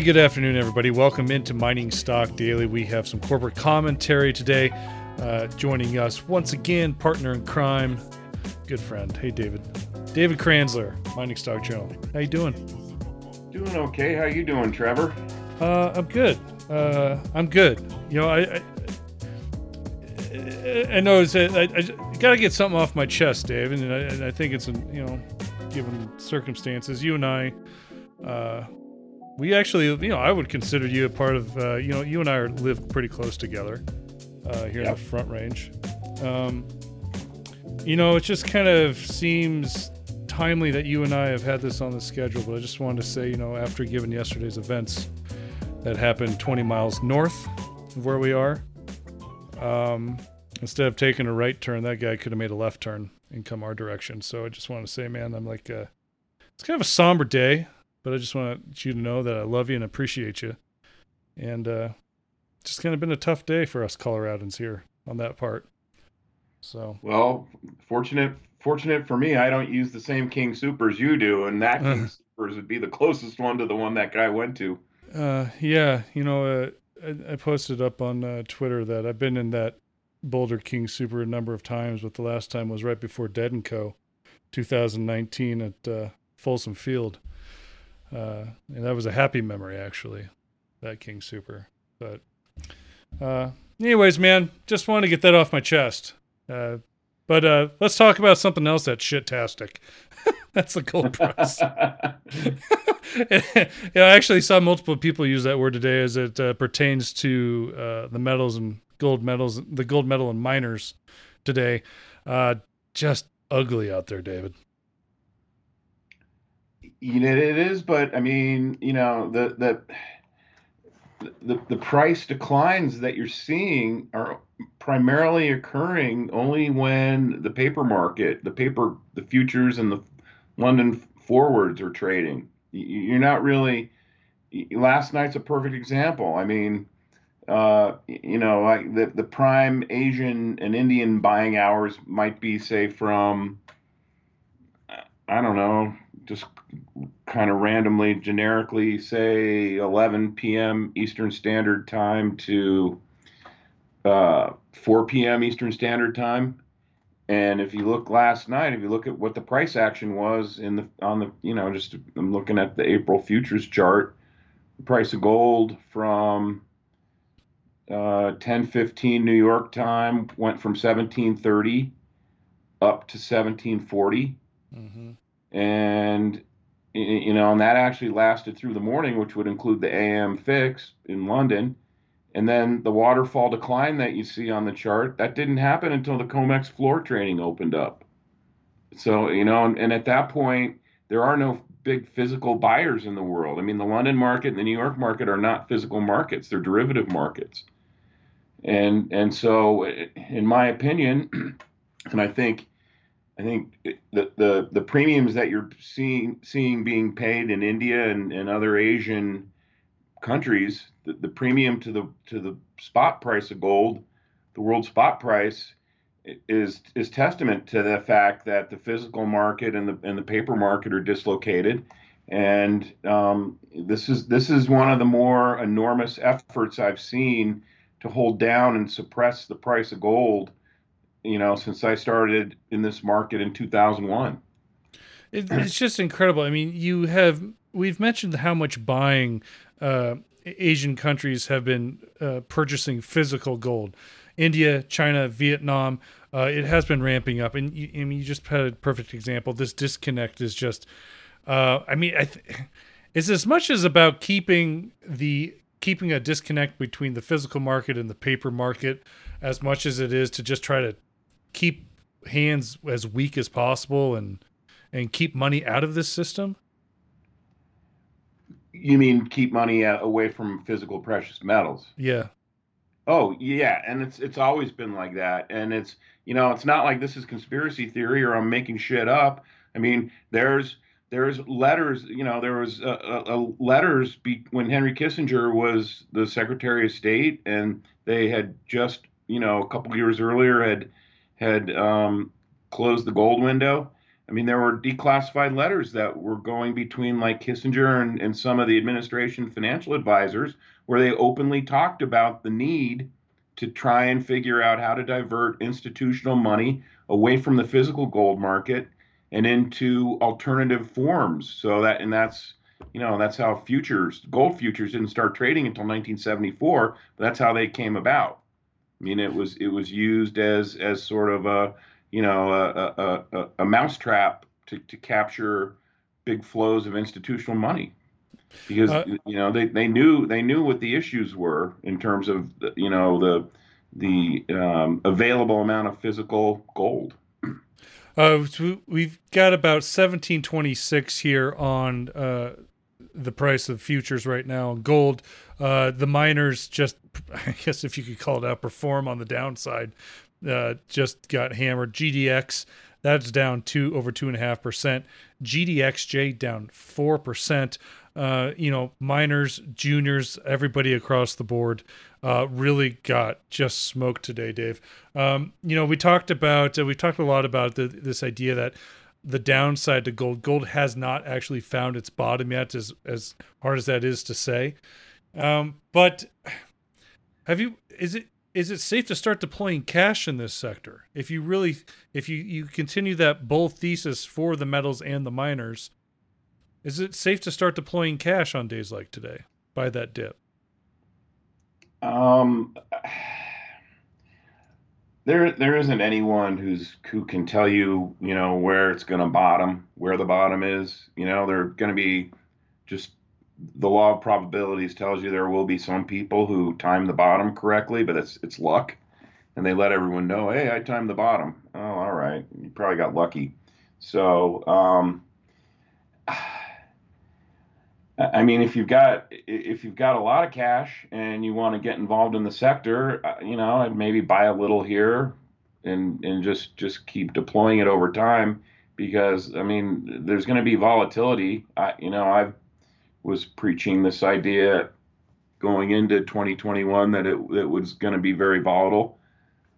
Hey, good afternoon, everybody. Welcome into Mining Stock Daily. We have some corporate commentary today. Uh, joining us once again, partner in crime, good friend. Hey, David. David Kranzler, Mining Stock Journal. How you doing? Doing okay. How you doing, Trevor? Uh, I'm good. Uh, I'm good. You know, I I, I know it's, I, I, I got to get something off my chest, David, and I, I think it's you know, given circumstances, you and I. Uh, we actually, you know, I would consider you a part of, uh, you know, you and I are, live pretty close together uh, here yep. in the Front Range. Um, you know, it just kind of seems timely that you and I have had this on the schedule, but I just wanted to say, you know, after given yesterday's events that happened 20 miles north of where we are, um, instead of taking a right turn, that guy could have made a left turn and come our direction. So I just want to say, man, I'm like, uh, it's kind of a somber day but I just want you to know that I love you and appreciate you. And uh, just kind of been a tough day for us Coloradans here on that part. So well, fortunate fortunate for me, I don't use the same King Soopers you do, and that King Soopers would be the closest one to the one that guy went to. Uh, yeah, you know, uh, I, I, posted up on uh, Twitter that I've been in that Boulder King Sooper a number of times, but the last time was right before Dead and Co. 2019 at uh, Folsom Field uh, and that was a happy memory actually, that King Sooper. But uh, anyways, man, just wanted to get that off my chest. Uh, but uh, let's talk about something else that's shitastic. that's the gold price. yeah, I actually saw multiple people use that word today as it uh, pertains to uh, the metals and gold metals, the gold medal and miners today. Uh, just ugly out there, David you know it is but i mean you know the the the, the price declines that you're seeing are primarily occurring only when the paper market the paper the futures and the london forwards are trading. You're not really last night's a perfect example. I mean uh, you know like the, the prime asian and indian buying hours might be say from i don't know just kind of randomly, generically say 11 p.m. Eastern Standard Time to uh, 4 p.m. Eastern Standard Time. And if you look last night, if you look at what the price action was in the on the you know just I'm looking at the April futures chart, the price of gold from uh, 10:15 New York time went from 1730 up to 1740. Mm-hmm and you know, and that actually lasted through the morning, which would include the AM fix in London. And then the waterfall decline that you see on the chart, that didn't happen until the COMEX floor trading opened up. So, you know, and, and, at that point, there are no big physical buyers in the world. I mean, the London market and the New York market are not physical markets, they're derivative markets. And and so in my opinion, and I think I think the, the the premiums that you're seeing seeing being paid in India and, and other Asian countries, the, the premium to the to the spot price of gold, the world spot price, is is testament to the fact that the physical market and the and the paper market are dislocated, and um, this is this is one of the more enormous efforts I've seen to hold down and suppress the price of gold you know, since I started in this market in 2001. It, it's just incredible. I mean, you have we've mentioned how much buying uh, Asian countries have been uh, purchasing physical gold. India, China, Vietnam, uh, it has been ramping up, and you, I mean, you just had a perfect example. This disconnect is just, uh, I mean, I th- it's as much as about keeping the keeping a disconnect between the physical market and the paper market, as much as it is to just try to keep hands as weak as possible and and keep money out of this system? You mean keep money away from physical precious metals? Yeah. Oh yeah, and it's it's always been like that, and it's you know it's not like this is conspiracy theory or I'm making shit up. I mean, there's there's letters, you know, there was uh, uh, letters be, when Henry Kissinger was the Secretary of State, and they had just you know a couple years earlier had had um, closed the gold window. I mean, there were declassified letters that were going between like Kissinger and, and some of the administration financial advisors where they openly talked about the need to try and figure out how to divert institutional money away from the physical gold market and into alternative forms. So that, and that's, you know, that's how futures, gold futures didn't start trading until 1974, but that's how they came about. I mean, it was, it was used as, as sort of a, you know, a, a, a, a mousetrap to, to capture big flows of institutional money because uh, you know they, they knew they knew what the issues were in terms of you know the the um, available amount of physical gold. Uh, we've got about 1726 here on uh, the price of futures right now. Gold, uh, the miners just, I guess if you could call it outperform on the downside, uh, just got hammered. GDX, that's down two over two and a half percent. GDXJ down four percent. Uh, you know, miners, juniors, everybody across the board uh, really got just smoked today, Dave. Um, you know, we talked about uh, we talked a lot about the, this idea that the downside to gold, gold has not actually found its bottom yet, as as hard as that is to say. Um, but have you? Is it is it safe to start deploying cash in this sector if you really if you you continue that bull thesis for the metals and the miners is it safe to start deploying cash on days like today by that dip um there there isn't anyone who's who can tell you you know where it's going to bottom where the bottom is you know they're going to be just the law of probabilities tells you there will be some people who time the bottom correctly, but it's it's luck, and they let everyone know, hey, I timed the bottom. Oh, all right, you probably got lucky. So, um, I mean, if you've got if you've got a lot of cash and you want to get involved in the sector, uh, you know, I'd maybe buy a little here and and just just keep deploying it over time because I mean, there's going to be volatility. I, you know, I've was preaching this idea going into 2021 that it, it was going to be very volatile.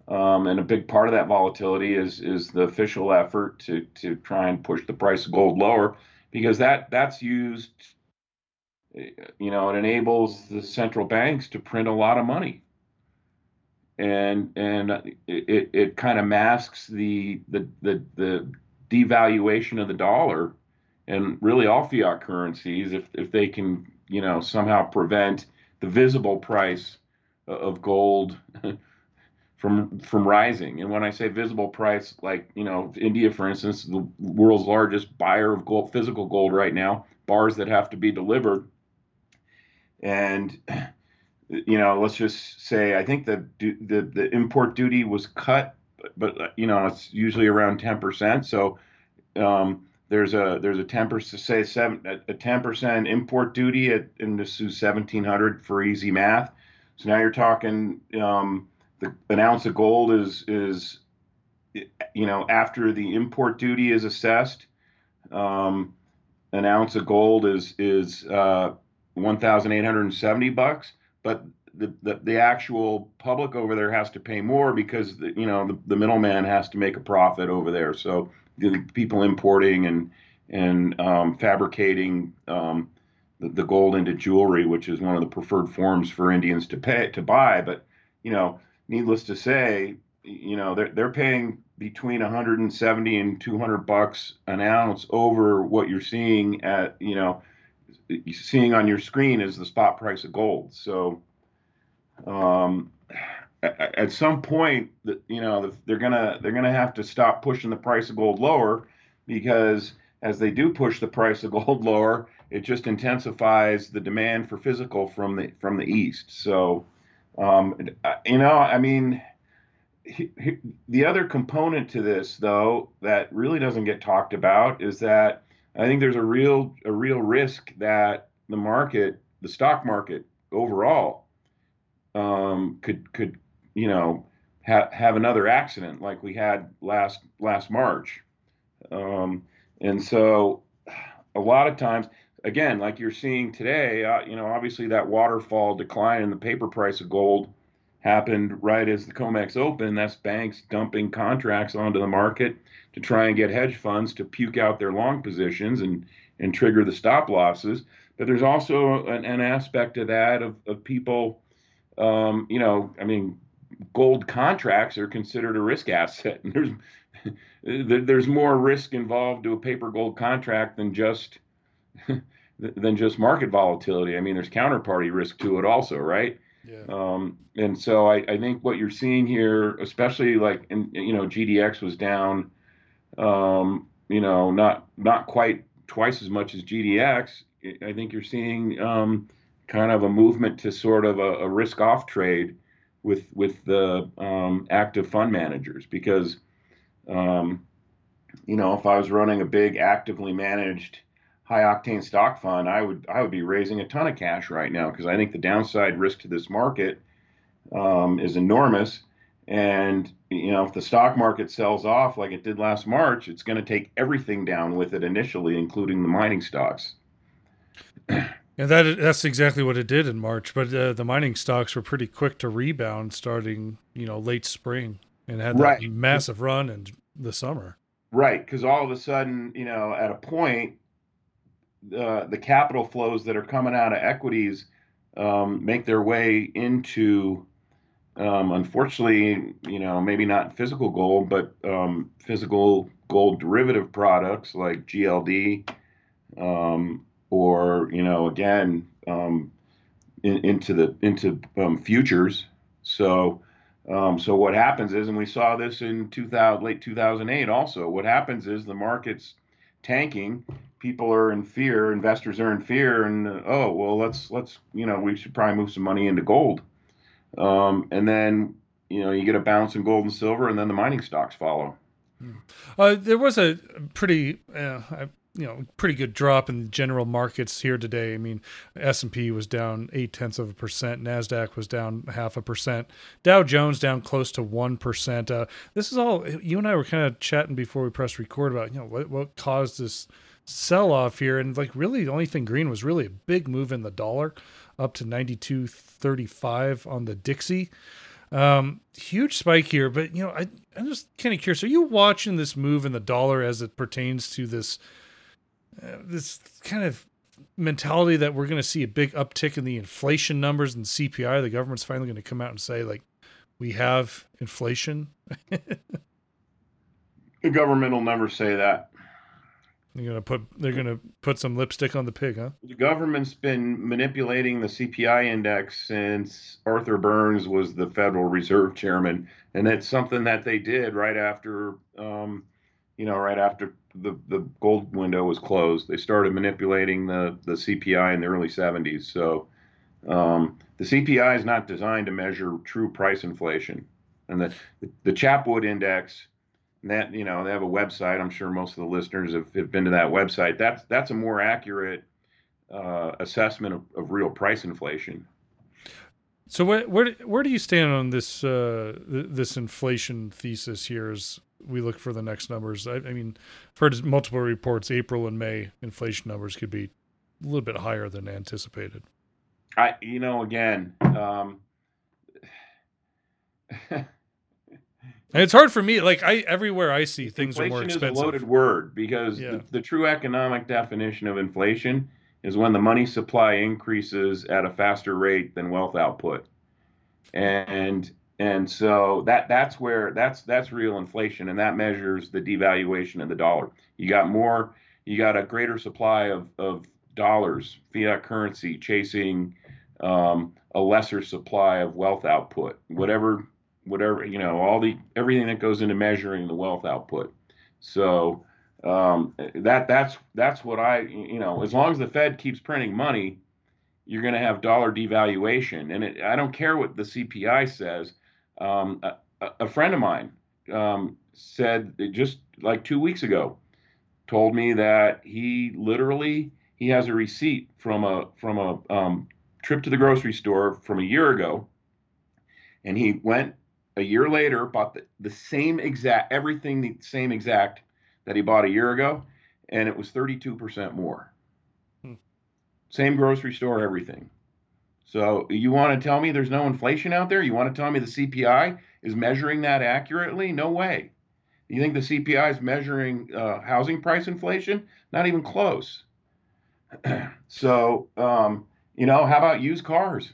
Um, and a big part of that volatility is is the official effort to to try and push the price of gold lower because that that's used you know it enables the central banks to print a lot of money and and it it kind of masks the the the, the devaluation of the dollar and really all fiat currencies, if if they can, you know, somehow prevent the visible price of gold from from rising. And when I say visible price, like you know, India, for instance, the world's largest buyer of gold, physical gold right now, bars that have to be delivered, and you know, let's just say I think the the the import duty was cut, but, you know, it's usually around ten percent. So um, there's a there's a ten percent say seven a ten percent import duty at is seventeen hundred for easy math. So now you're talking um, the an ounce of gold is is you know after the import duty is assessed, um, an ounce of gold is is uh, one thousand eight hundred and seventy bucks, but the, the, the actual public over there has to pay more because the, you know the, the middleman has to make a profit over there. So the people importing and and um, fabricating um, the, the, gold into jewelry, which is one of the preferred forms for Indians to pay to buy. But you know, needless to say, you know they're they're paying between 170 and 200 bucks an ounce over what you're seeing at you know seeing on your screen is the spot price of gold. So um, at some point, you know, they're gonna they're gonna have to stop pushing the price of gold lower because as they do push the price of gold lower, it just intensifies the demand for physical from the from the east. So, um, you know, I mean, he, he, the other component to this, though, that really doesn't get talked about is that I think there's a real a real risk that the market, the stock market overall, um, could could you know, ha- have another accident like we had last last March. Um, and so, a lot of times, again, like you're seeing today, uh, you know, obviously that waterfall decline in the paper price of gold happened right as the COMEX opened. That's banks dumping contracts onto the market to try and get hedge funds to puke out their long positions and and trigger the stop losses. But there's also an, an aspect of that of, of people, um, you know, I mean, gold contracts are considered a risk asset, and there's there's more risk involved to a paper gold contract than just than just market volatility. I mean, there's counterparty risk to it also, right? Yeah. Um, and so I, I, think what you're seeing here, especially like in, you know GDX was down, um, you know not not quite twice as much as GDX. I think you're seeing um, kind of a movement to sort of a, a risk off trade with with the um, active fund managers because um, you know if I was running a big actively managed high octane stock fund, I would I would be raising a ton of cash right now because I think the downside risk to this market um, is enormous. And you know, if the stock market sells off like it did last March, it's going to take everything down with it initially, including the mining stocks. And that that's exactly what it did in March. But uh, the mining stocks were pretty quick to rebound starting, you know, late spring and had that right. massive run in the summer. Right, because all of a sudden, you know, at a point, the capital flows that are coming out of equities um, make their way into, um, unfortunately, you know, maybe not physical gold, but um, physical gold derivative products like GLD, um, or you know, again, um, in, into the into um, futures. So. so what happens is, and we saw this in 2000, late 2008 also, what happens is the market's tanking people are in fear, investors are in fear, and uh, oh well, let's let's you know we should probably move some money into gold, um, and then you know you get a bounce in gold and silver, and then the mining stocks follow. Hmm. Uh, there was a pretty, uh, you know, pretty good drop in general markets here today. I mean, S and P was down eight tenths of a percent, Nasdaq was down half a percent, Dow Jones down close to one percent. Uh, this is all you and I were kind of chatting before we pressed record about, you know, what what caused this sell off here. And like really the only thing green was really a big move in the dollar up to 92.35 on the Dixie. Um, huge spike here, but you know, I, I'm just kind of curious. Are you watching this move in the dollar as it pertains to this, uh, this kind of mentality that we're going to see a big uptick in the inflation numbers and CPI? The government's finally going to come out and say like, we have inflation. the government will never say that. They're gonna put they're gonna put some lipstick on the pig, huh? The government's been manipulating the CPI index since Arthur Burns was the Federal Reserve Chairman, and it's something that they did right after, um, you know, right after the the gold window was closed. They started manipulating the the CPI in the early 70s. So um, the CPI is not designed to measure true price inflation, and the the Chapwood index that you know they have a website. I'm sure most of the listeners have, have been to that website. That's that's a more accurate uh, assessment of, of real price inflation. So where where where do you stand on this uh, this inflation thesis here as we look for the next numbers? I, I mean, I've heard multiple reports. April and May inflation numbers could be a little bit higher than anticipated. I you know again. Um, it's hard for me. Like I, everywhere I see things inflation are more expensive. Is a loaded word because yeah. the, the, true economic definition of inflation is when the money supply increases at a faster rate than wealth output, and and so that that's where that's that's real inflation, and that measures the devaluation of the dollar. You got more, you got a greater supply of of dollars, fiat currency, chasing um, a lesser supply of wealth output. Whatever whatever you know all the everything that goes into measuring the wealth output so um, that that's that's what i you know as long as the fed keeps printing money you're going to have dollar devaluation. And it, i don't care what the cpi says. Um, a, a, friend of mine um, said just like two weeks ago told me that he literally he has a receipt from a from a um, trip to the grocery store from a year ago. And he went a year later bought the, the same exact everything the same exact that he bought a year ago and it was 32% more hmm. same grocery store everything So you want to tell me there's no inflation out there? You want to tell me the CPI is measuring that accurately? No way. You think the CPI is measuring uh, housing price inflation? Not even close. so, um, you know, how about used cars?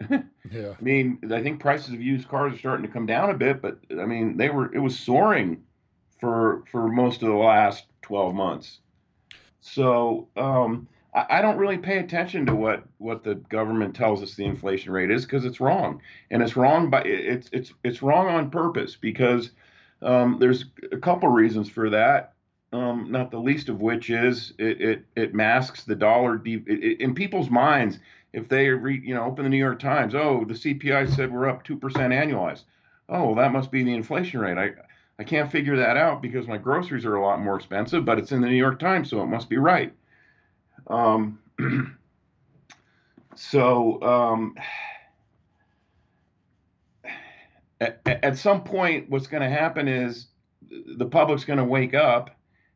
yeah. I mean, I think prices of used cars are starting to come down a bit, but I mean, they were it was soaring for for most of the last 12 months. So, um, I, I don't really pay attention to what what the government tells us the inflation rate is because it's wrong, and it's wrong by it's it's it's wrong on purpose because um, there's a couple reasons for that. Um, not the least of which is it it, it masks the dollar de- it, it, in people's minds. If they read, you know, open the New York Times, oh, the CPI said we're up two percent annualized. Oh, well, that must be the inflation rate. I I can't figure that out because my groceries are a lot more expensive, but it's in the New York Times, so it must be right. Um, so um, at, at some point, what's going to happen is the public's going to wake up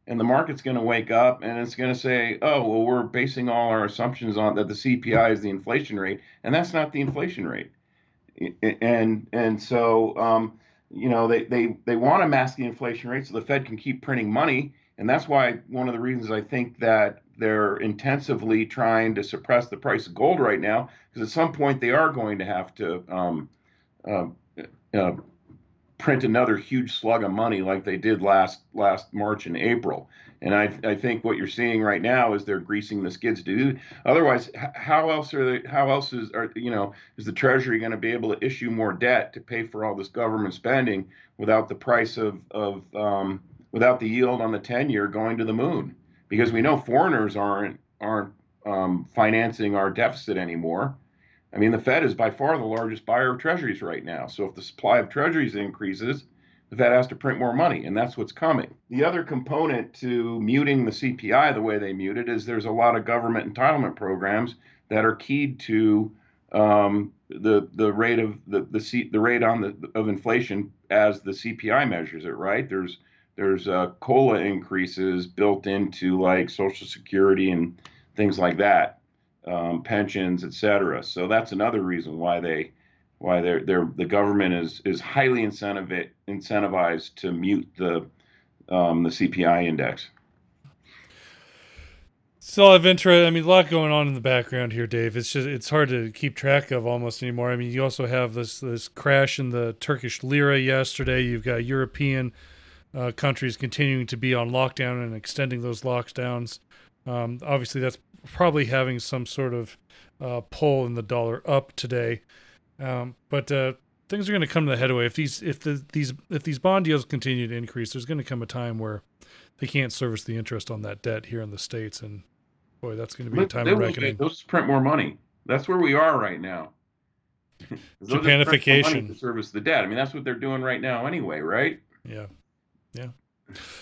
and the market's going to wake up and it's going to say, oh, well, we're basing all our assumptions on that the CPI is the inflation rate, and that's not the inflation rate. And and so um, you know they they they want to mask the inflation rate so the Fed can keep printing money, and that's why one of the reasons I think that they're intensively trying to suppress the price of gold right now, because at some point they are going to have to um, uh, uh, print another huge slug of money like they did last last March and April. And I, I think what you're seeing right now is they're greasing the skids to do. Otherwise, how else are they? How else is are you know is the Treasury going to be able to issue more debt to pay for all this government spending without the price of of um, without the yield on the 10 year going to the moon? Because we know foreigners aren't aren't um, financing our deficit anymore. I mean, the Fed is by far the largest buyer of treasuries right now. So if the supply of treasuries increases, the Fed has to print more money, and that's what's coming. The other component to muting the CPI the way they mute it is there's a lot of government entitlement programs that are keyed to um, the the rate of the the, C, the rate on the of inflation as the CPI measures it. Right? There's there's uh, COLA increases built into like Social Security and things like that um, pensions, et cetera. So that's another reason why they why they're, they're the government is is highly incentivized to mute the um, the CPI index. So I have interest. I mean, a lot going on in the background here, Dave. It's just it's hard to keep track of almost anymore. I mean, you also have this this crash in the Turkish lira yesterday. You've got European uh, countries continuing to be on lockdown and extending those lockdowns. Um, obviously, that's probably having some sort of uh, pull in the dollar up today. Um, but uh, things are going to come to the headway if these if the, these if these bond deals continue to increase. There's going to come a time where they can't service the interest on that debt here in the states, and boy, that's going to be a time of reckoning. Those print more money. That's where we are right now. Japanification to service the debt. I mean, that's what they're doing right now, anyway, right? Yeah, yeah.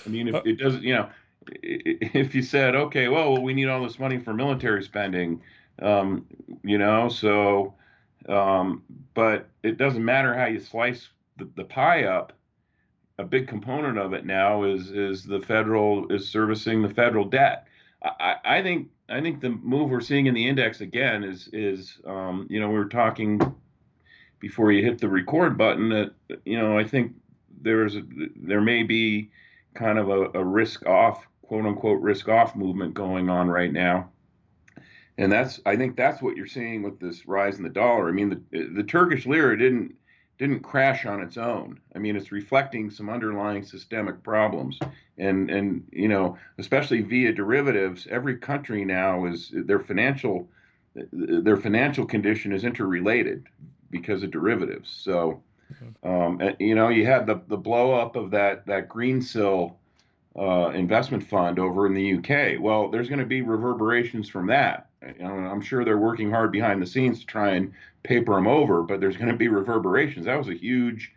I mean, if uh, it doesn't, you know, if you said, okay, well, we need all this money for military spending, um, you know, so, um, but it doesn't matter how you slice the, the pie up. A big component of it now is is the federal is servicing the federal debt. I, I think I think the move we're seeing in the index again is is um, you know we were talking before you hit the record button that you know I think there's there may be kind of a, a risk off quote unquote risk off movement going on right now. And that's I think that's what you're seeing with this rise in the dollar. I mean the the Turkish lira didn't didn't crash on its own. I mean it's reflecting some underlying systemic problems. And and you know, especially via derivatives, every country now is their financial their financial condition is interrelated because of derivatives. So um, you know, you had the the blow up of that that Greensill uh, investment fund over in the UK. Well, there's going to be reverberations from that. I'm sure they're working hard behind the scenes to try and paper them over, but there's going to be reverberations. That was a huge,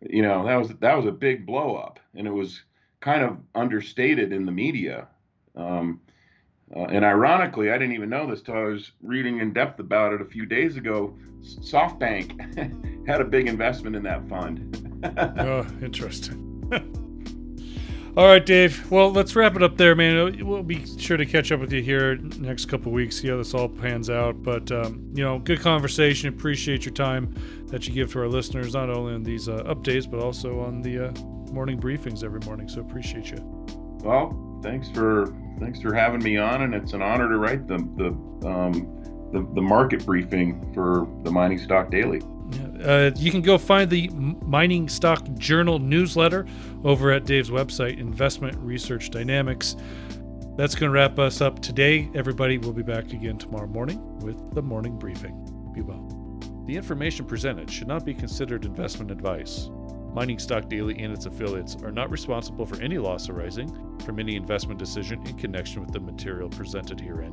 you know, that was that was a big blow up, and it was kind of understated in the media. Um, uh, and ironically, I didn't even know this till I was reading in depth about it a few days ago. SoftBank had a big investment in that fund. oh, interesting. All right, Dave. Well, let's wrap it up there, man. We'll be sure to catch up with you here next couple weeks, see how this all pans out. But um, you know, good conversation. Appreciate your time that you give to our listeners, not only on these uh, updates, but also on the uh, morning briefings every morning. So appreciate you. Well, thanks for thanks for having me on, and it's an honor to write the the um, the, the market briefing for the Mining Stock Daily. Uh, you can go find the Mining Stock Journal newsletter over at Dave's website, Investment Research Dynamics. That's going to wrap us up today. Everybody we'll be back again tomorrow morning with the morning briefing. Be well. The information presented should not be considered investment advice. Mining Stock Daily and its affiliates are not responsible for any loss arising from any investment decision in connection with the material presented herein.